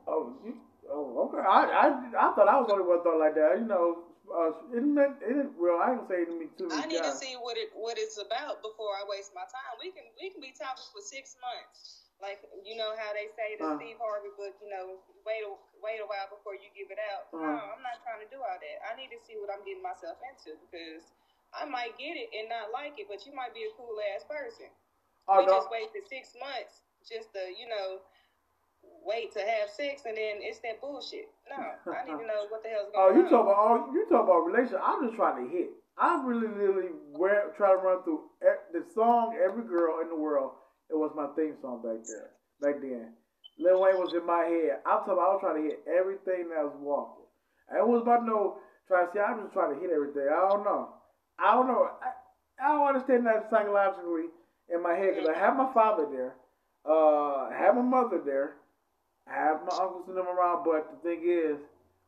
oh, you, oh, okay. I, I, I thought I was the only one thought like that. You know, uh, it meant it well. I ain't say to me too. I need to see what it what it's about before I waste my time. We can we can be talking for six months, like you know how they say the uh, Steve Harvey book. You know, wait a wait a while before you give it out. Uh, no, I'm not trying to do all that. I need to see what I'm getting myself into because I might get it and not like it, but you might be a cool ass person. Oh, we no. just wasted six months just to you know wait to have sex and then it's that bullshit. No, I need to know what the hell's oh, going on. Oh, you talk about oh, you talk about relationship. I'm just trying to hit. I really, really wear, try to run through the song. Every girl in the world. It was my theme song back there, back then. Lil Wayne was in my head. I'm talking. I was trying to hit everything that was walking. I was about to know. Trying to see. I'm just trying to hit everything. I don't know. I don't know. I, I don't understand that psychologically in my head because I have my father there. Uh, I have my mother there. I have my uncles and them around, but the thing is,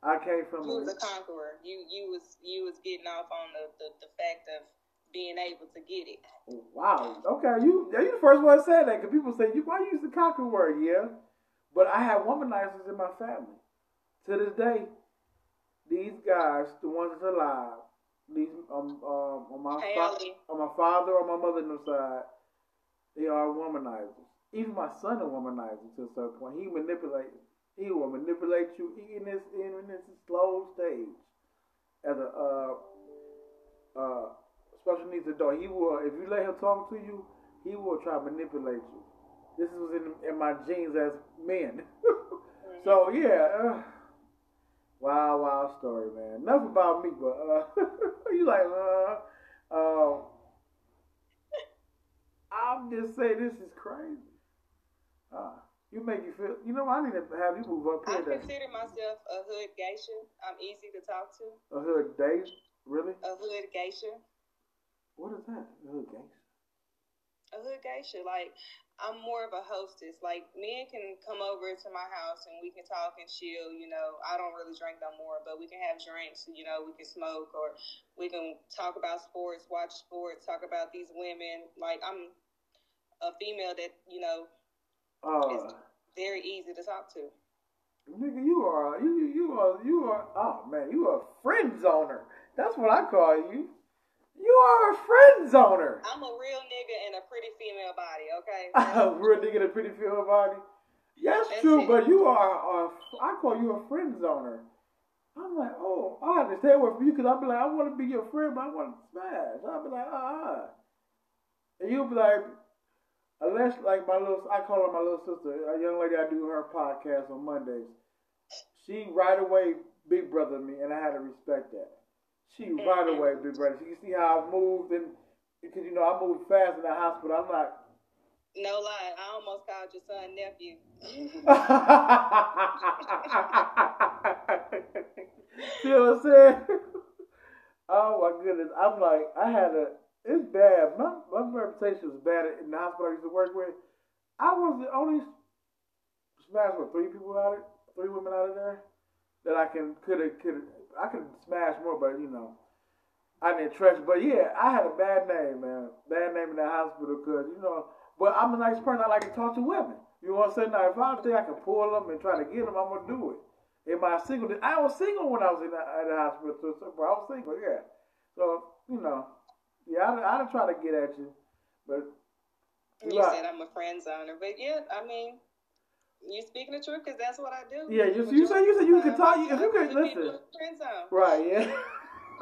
I came from. You was a conqueror. You you was you was getting off on the, the, the fact of being able to get it. Wow. Okay, you you the first one to say that because people say you why you use the conqueror? word, yeah. But I have womanizers in my family. To this day, these guys, the ones that's alive, these um, um on my fa- on my father or my mother's side, they are womanizers. Even my son a womanizer to a certain point. He manipulates. He will manipulate you in this in this slow stage. as a uh, uh, special needs adult. He will, if you let him talk to you, he will try to manipulate you. This was in, in my genes as men. So yeah, uh, wild, wild story, man. Enough about me, but uh, you like, uh, uh, I'm just saying this is crazy. Uh, you make you feel. You know, I need to have you move up here. I consider myself a hood geisha. I'm easy to talk to. A hood geisha, really? A hood geisha. What is that? A hood geisha. A hood geisha, like I'm more of a hostess. Like men can come over to my house and we can talk and chill. You know, I don't really drink no more, but we can have drinks. You know, we can smoke or we can talk about sports, watch sports, talk about these women. Like I'm a female that you know uh, it's very easy to talk to. Nigga, you are you you are you are oh man, you are a friend zoner. That's what I call you. You are a friend zoner. I'm a real nigga in a pretty female body, okay? a real nigga in a pretty female body. Yes, That's true, it. but you are a, I call you a friend zoner. I'm like, oh, I understand what for you because I'll be like, I want to be your friend, but I want to smash. I'll be like, ah, uh-uh. and you'll be like, unless like my little, I call her my little sister, a young lady. I do her podcast on Mondays. She right away big brother me, and I had to respect that. She right away big brother. You see how I moved, and because you know I moved fast in the hospital. I'm like. No lie, I almost called your son nephew. You see what I'm saying? Oh my goodness. I'm like, I had a it's bad. My my reputation was bad in the hospital I used to work with. I was the only smash with three people out of three women out of there that I can could have could I could smash more, but you know. I didn't trust, but yeah, I had a bad name, man. Bad name in the hospital, cause you know. But I'm a nice person. I like to talk to women. You know what I'm saying? Now, if I think I can pull them and try to get them, I'm gonna do it. Am I single? I was single when I was in the, in the hospital, so I was single, yeah. So you know, yeah, I, I'd try to get at you, but you, said I'm a friend zoner, but yeah, I mean, you speaking the truth because that's what I do. Yeah, you, you say you said you could talk. If you could listen, right? Yeah,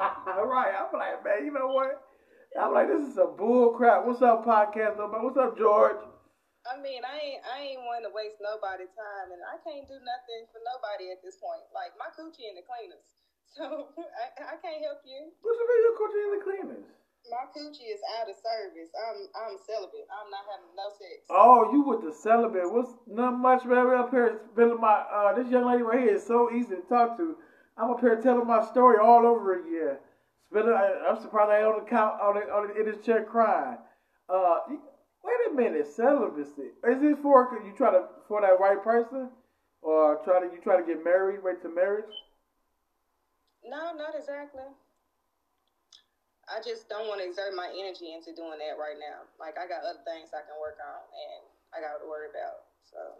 right. I'm like, man, you know what? I'm like, this is a bull crap. What's up, podcast? What's up, George? I mean, I ain't I ain't want to waste nobody's time, and I can't do nothing for nobody at this point. Like my coochie in the cleaners, so I, I can't help you. What you mean your coochie in the cleaners? My coochie is out of service. I'm I'm celibate. I'm not having no sex. Oh, you with the celibate? What's not much, man? Up here spilling my. Uh, this young lady right here is so easy to talk to. I'm up here telling my story all over again. Spilling. I, am surprised I on the couch on the, on the, in this chair crying. Uh, wait a minute, celibacy. Is this for you try to for that right person, or try to you try to get married, wait to marriage? No, not exactly. I just don't want to exert my energy into doing that right now. Like I got other things I can work on, and I got to worry about. So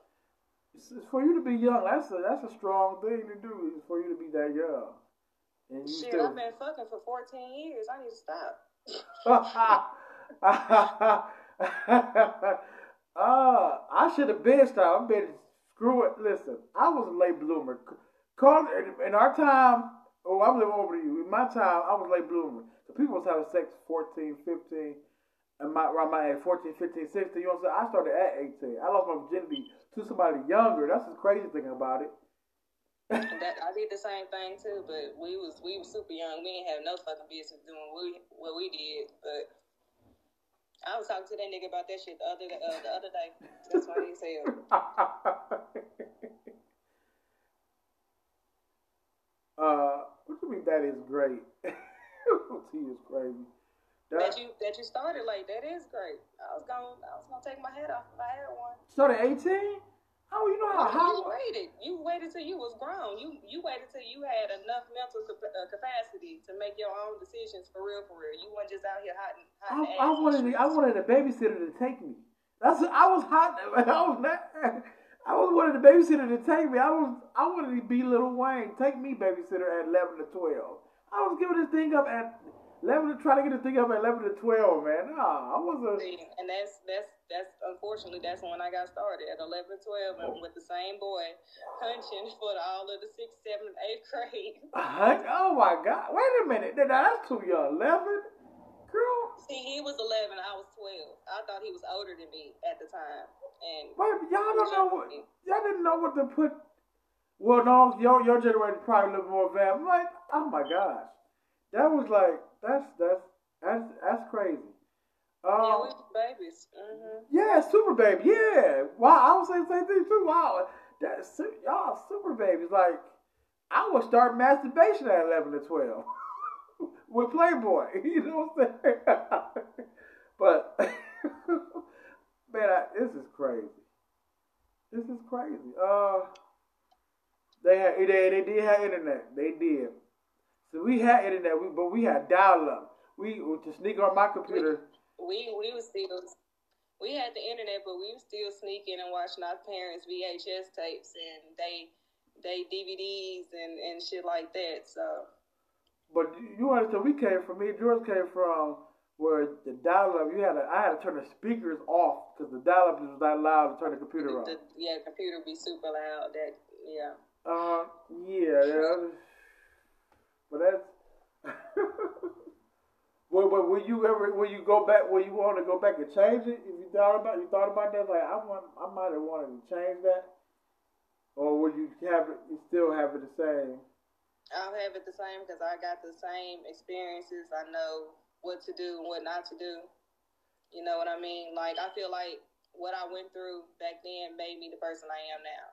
for you to be young. That's a that's a strong thing to do. Is for you to be that young. And you Shit, still... I've been fucking for fourteen years. I need to stop. uh, I should have been stopped. I've been screw it. Listen, I was a late bloomer. Call in our time. Oh, I'm living over to you. In my time, I was late bloomer. So people was having sex 14, 15, and my, around my age, 14, 15, 16. You know what I'm saying? I started at 18. I lost my virginity to somebody younger. That's the crazy thing about it. that I did the same thing too, but we was we was super young. We didn't have no fucking business doing what we, what we did. But I was talking to that nigga about that shit the other uh, the other day. That's why he said. uh, what do you mean that is great? T is crazy. That, that, you that you started like that is great. I was going I was gonna take my head off if I had one. Started eighteen. How you know how? how? You waited. You waited till you was grown. You you waited till you had enough mental uh, capacity to make your own decisions for real, for real. You weren't just out here hot. hot I, I wanted I wanted a babysitter to take me. That's I was hot. I was not. I was wanted the babysitter to take me. I was I wanted to be little Wayne. Take me babysitter at eleven to twelve. I was giving this thing up at eleven to try to get the thing up at eleven to twelve, man. Nah, I wasn't. And that's that's that's unfortunately that's when I got started at 11, to 12, and with the same boy punching for all of the sixth, seventh, eighth grade. oh my God! Wait a minute, that's too young. Eleven, girl. See, he was eleven, I was twelve. I thought he was older than me at the time, and wait, y'all don't know what y'all didn't know what to put. Well, no, your your generation probably little more advanced. Like, oh my gosh, that was like that's that's that's that's crazy. Um, yeah, we babies. Mm-hmm. Yeah, super baby. Yeah. Wow, I was saying the same thing too. Wow, that's y'all super babies. Like, I would start masturbation at eleven to twelve with Playboy. You know what I'm saying? but man, I, this is crazy. This is crazy. Uh, they had they, they did have internet. They did. So we had internet, we, but we had dial up. We to sneak on my computer we we was still we had the internet, but we were still sneaking and watching our parents' VHS tapes and they they DVDs and and shit like that. So. But you understand? We came from me. George came from where the dial-up. You had to. I had to turn the speakers off because the dial-up was not loud to turn the computer the, off. The, yeah, computer be super loud. That yeah. Uh, yeah, yeah. But that's. Well, but will you ever, will you go back, will you want to go back and change it? If you thought about, you thought about that, like I want, I might have wanted to change that, or would you have it, you still have it the same? I'll have it the same because I got the same experiences. I know what to do and what not to do. You know what I mean? Like I feel like what I went through back then made me the person I am now.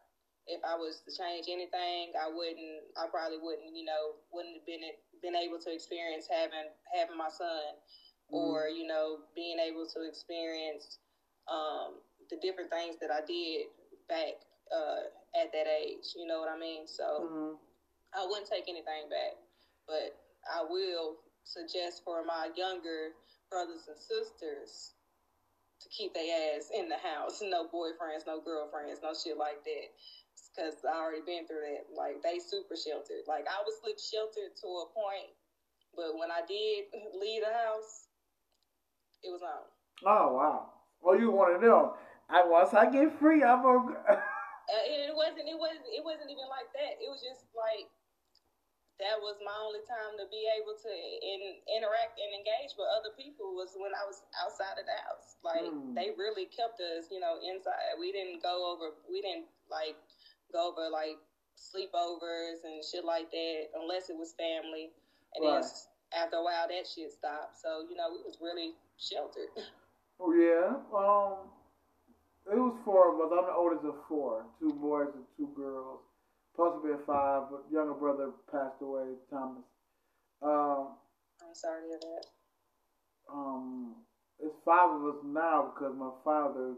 If I was to change anything, I wouldn't. I probably wouldn't. You know, wouldn't have been been able to experience having having my son, mm-hmm. or you know, being able to experience um, the different things that I did back uh, at that age. You know what I mean? So mm-hmm. I wouldn't take anything back, but I will suggest for my younger brothers and sisters to keep their ass in the house. No boyfriends, no girlfriends, no shit like that because I already been through that. Like they super sheltered. Like I was sleep sheltered to a point, but when I did leave the house, it was on. Oh wow! Well, you want to know? I once I get free, I'm gonna. uh, it wasn't. It wasn't. It wasn't even like that. It was just like that was my only time to be able to in, interact and engage with other people was when I was outside of the house. Like mm. they really kept us, you know, inside. We didn't go over. We didn't like go over like sleepovers and shit like that unless it was family. And right. then after a while, that shit stopped. So you know, we was really sheltered. Oh yeah. Um, it was four of us. I'm the oldest of four, two boys and two girls. Possibly five, but younger brother passed away, Thomas. Um, I'm sorry to hear that. Um, it's five of us now because my father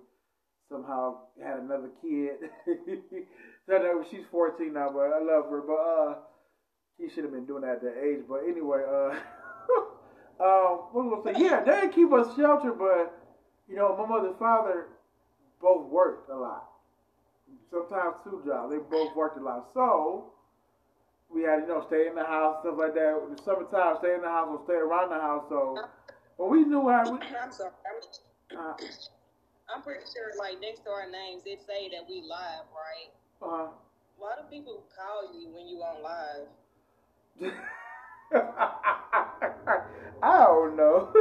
somehow had another kid. so she's 14 now, but I love her. But uh, she should have been doing that at that age. But anyway, uh, um, what was I say? Yeah, they keep us sheltered, but you know, my mother's father both worked a lot. Sometimes two jobs. They both worked a lot. So we had, you know, stay in the house, stuff like that. In the summertime, stay in the house or stay around the house. So, but we knew how. We, I'm sorry. I'm, uh, I'm pretty sure, like next to our names, it say that we live, right? Uh. Why do people call you when you on live? I don't know.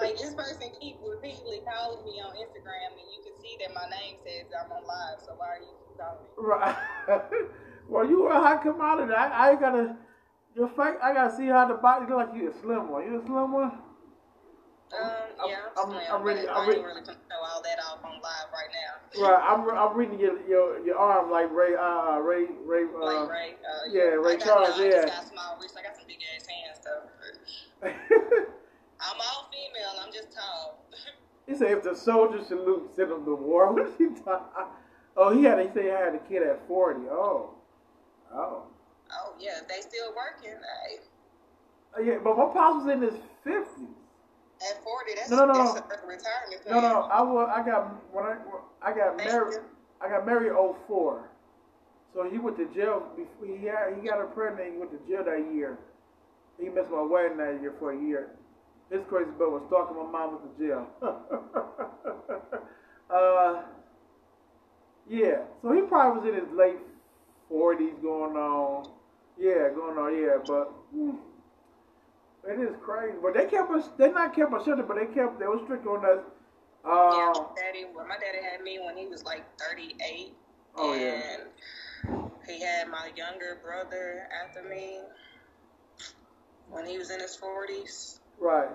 like this person keep repeatedly calling me on Instagram, and you can see that my name says I'm on live. So why are you calling me? Right. well, you a hot commodity. I, I gotta your face. I gotta see how the body look like. You a slim one. You a slim one. Um, yeah, I'm, I'm, I'm, reading. I'm reading. really all that off on live right now. Right, I'm, I'm reading your your, your arm like Ray, uh, Ray, Ray, uh, like Ray, uh, yeah, Ray Charles, yeah. I got small wrists. I got some big ass hands though. I'm all female. I'm just tall. he said, if the soldier salute, send him to war. What is he talking? Oh, he had. He said he had a kid at forty. Oh, oh. Oh yeah, they still working. Hey. Uh, yeah, but my pops was in his fifties. At forty, that's, no, no, no, that's no. retirement plan. No, no, I was, I got when I I got married. I got married 04. So he went to jail. Before, he had, he got a pregnant. He went to jail that year. He missed my wedding that year for a year. This crazy butt was stalking my mom at the jail. uh, yeah, so he probably was in his late forties going on. Yeah, going on. Yeah, but. Mm, it is crazy, but they kept us. They not kept us shelter, but they kept. They were strict on us. Uh, yeah, daddy. My daddy had me when he was like thirty eight. Oh and yeah. He had my younger brother after me when he was in his forties. Right.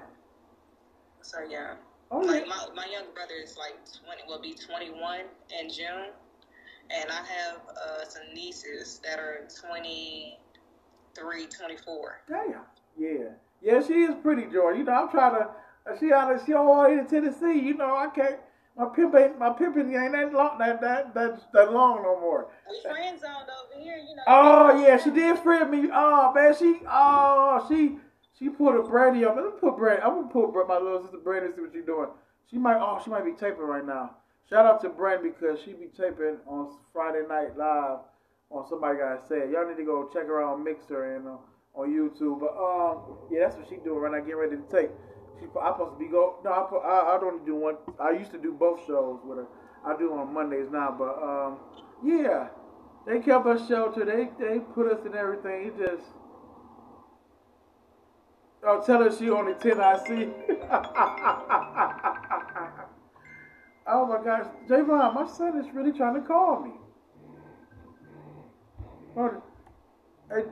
So yeah. Oh, like my my younger brother is like twenty. Will be twenty one in June, and I have uh, some nieces that are 23, 24. Damn. Yeah. Yeah, she is pretty, George. You know, I'm trying to. She out of she all in Tennessee. You know, I can't. My pimp ain't my pimping ain't that long that that that that long no more. We friend zoned over here, you know. Oh yeah, she did friend me. Oh man, she oh she she put a Brandy on. Let me put Brandy. I'm gonna put my little sister Brandy see what she's doing. She might oh she might be taping right now. Shout out to Brandy because she be taping on Friday night live on somebody gotta say it. Y'all need to go check her out on Mixer and. Uh, on YouTube. But um, yeah, that's what she doing right now, getting ready to take. She, I supposed to be go. No, I, I, I don't do one. I used to do both shows with her. I do on Mondays now, but um, yeah, they kept us sheltered. They they put us in everything. It just. I'll tell her she only 10 I see. oh my gosh. Javon, my son is really trying to call me. Hey,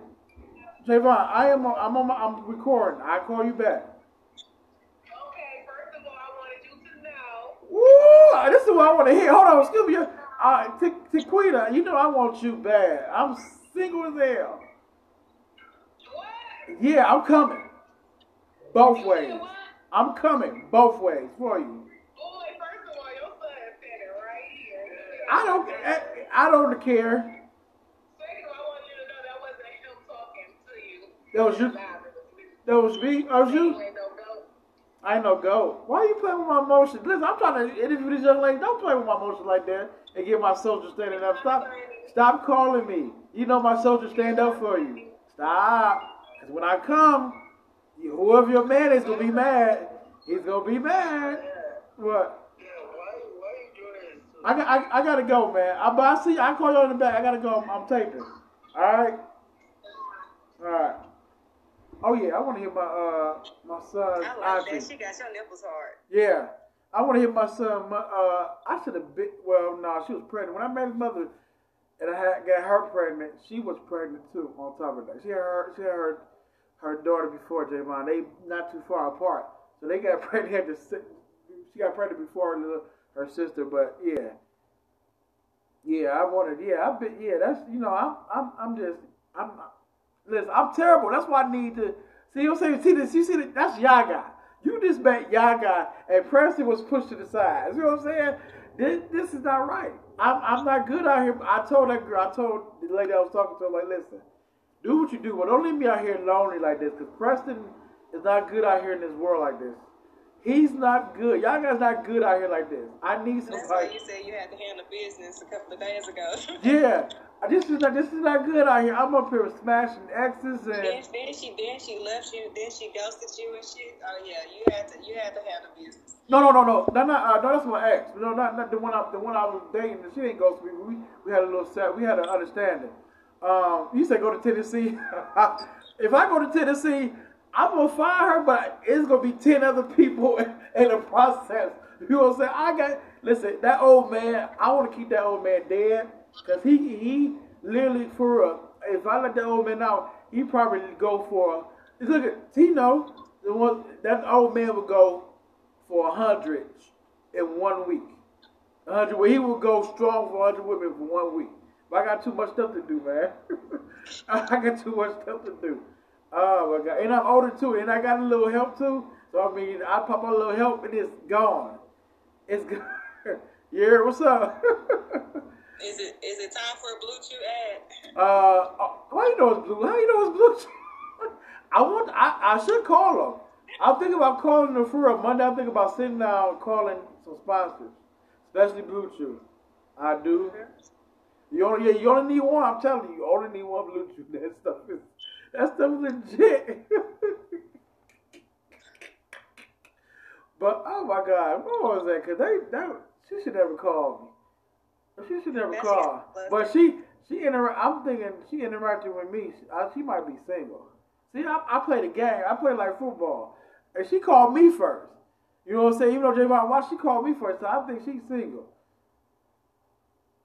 Javon, I am. I'm on. My, I'm recording. I call you back. Okay. First of all, I wanted you to know. This is what I want to hear. Hold on. Excuse me. Uh, Tequita, you know I want you bad. I'm single as hell. What? Yeah, I'm coming. Both you ways. I'm coming both ways for you. Boy, first of all, your son said right here. I don't. I, I don't care. That was you. That was me. That was you. I ain't no go. Why are you playing with my emotions? Listen, I'm trying to interview this young lady. Don't play with my emotions like that and get my soldier standing up. Stop. Stop calling me. You know my soldier stand up for you. Stop. Because when I come, whoever your man is gonna be mad. He's gonna be mad. What? I I, I gotta go, man. I, but I see, I call you in the back. I gotta go. I'm, I'm taping. All right. All right. Oh yeah, I want to hear my uh my son. I like that. She got your nipples hard. Yeah, I want to hear my son. My, uh, I should have been. Well, no, nah, she was pregnant when I met his mother, and I had got her pregnant. She was pregnant too. On top of that, she had her she had her her daughter before Javon. They not too far apart, so they got pregnant. To she got pregnant before her, her sister. But yeah, yeah, I wanted. Yeah, I've been. Yeah, that's you know, I'm I'm I'm just I'm Listen, I'm terrible. That's why I need to see. You saying? See this? You see that? That's Yagi. You just met Yagi, and Preston was pushed to the side. You know what I'm saying? This, this is not right. I'm, I'm not good out here. I told that girl. I told the lady I was talking to. I'm like, listen, do what you do, but don't leave me out here lonely like this. Because Preston is not good out here in this world like this. He's not good. Y'all guys not good out here like this. I need some. That's why you said you had to handle business a couple of days ago. yeah, this is not this is not good out here. I'm up here smashing exes and. Then, then she then she left you. Then she ghosted you and shit. Oh yeah, you had to you had to handle business. No no no no no not uh, no that's my ex. No not not the one I the one I was dating. She ain't ghosted me. We we had a little set. We had an understanding. Um, you said go to Tennessee. if I go to Tennessee, I'm gonna find her, but it's gonna be ten other people in the process. You know what I'm saying? I got listen. That old man. I want to keep that old man dead because he he literally for real. If I let that old man out, he probably go for. Look at Tino. The one that old man would go for a hundred in one week. A hundred. Well, he would go strong for hundred women for one week. But I got too much stuff to do, man. I got too much stuff to do. Oh my god! And I'm older too, and I got a little help too. So I mean, I pop a little help, and it's gone. It's gone. yeah, what's up? is it is it time for a BlueChew ad? Uh, how you know it's blue? How you know it's BlueChew? I want. I, I should call them. I'm thinking about calling them for a Monday. I'm thinking about sitting down and calling some sponsors, especially BlueChew. I do. You only yeah, you only need one. I'm telling you, you only need one BlueChew. That stuff is that stuff is legit. But oh my God, what was that? Cause they that she should never call me. She should never call. But she she inter. I'm thinking she interacted with me. She, I, she might be single. See, I, I play the game. I play like football, and she called me first. You know what I'm saying? Even though Javon, why she called me first? So I think she's single.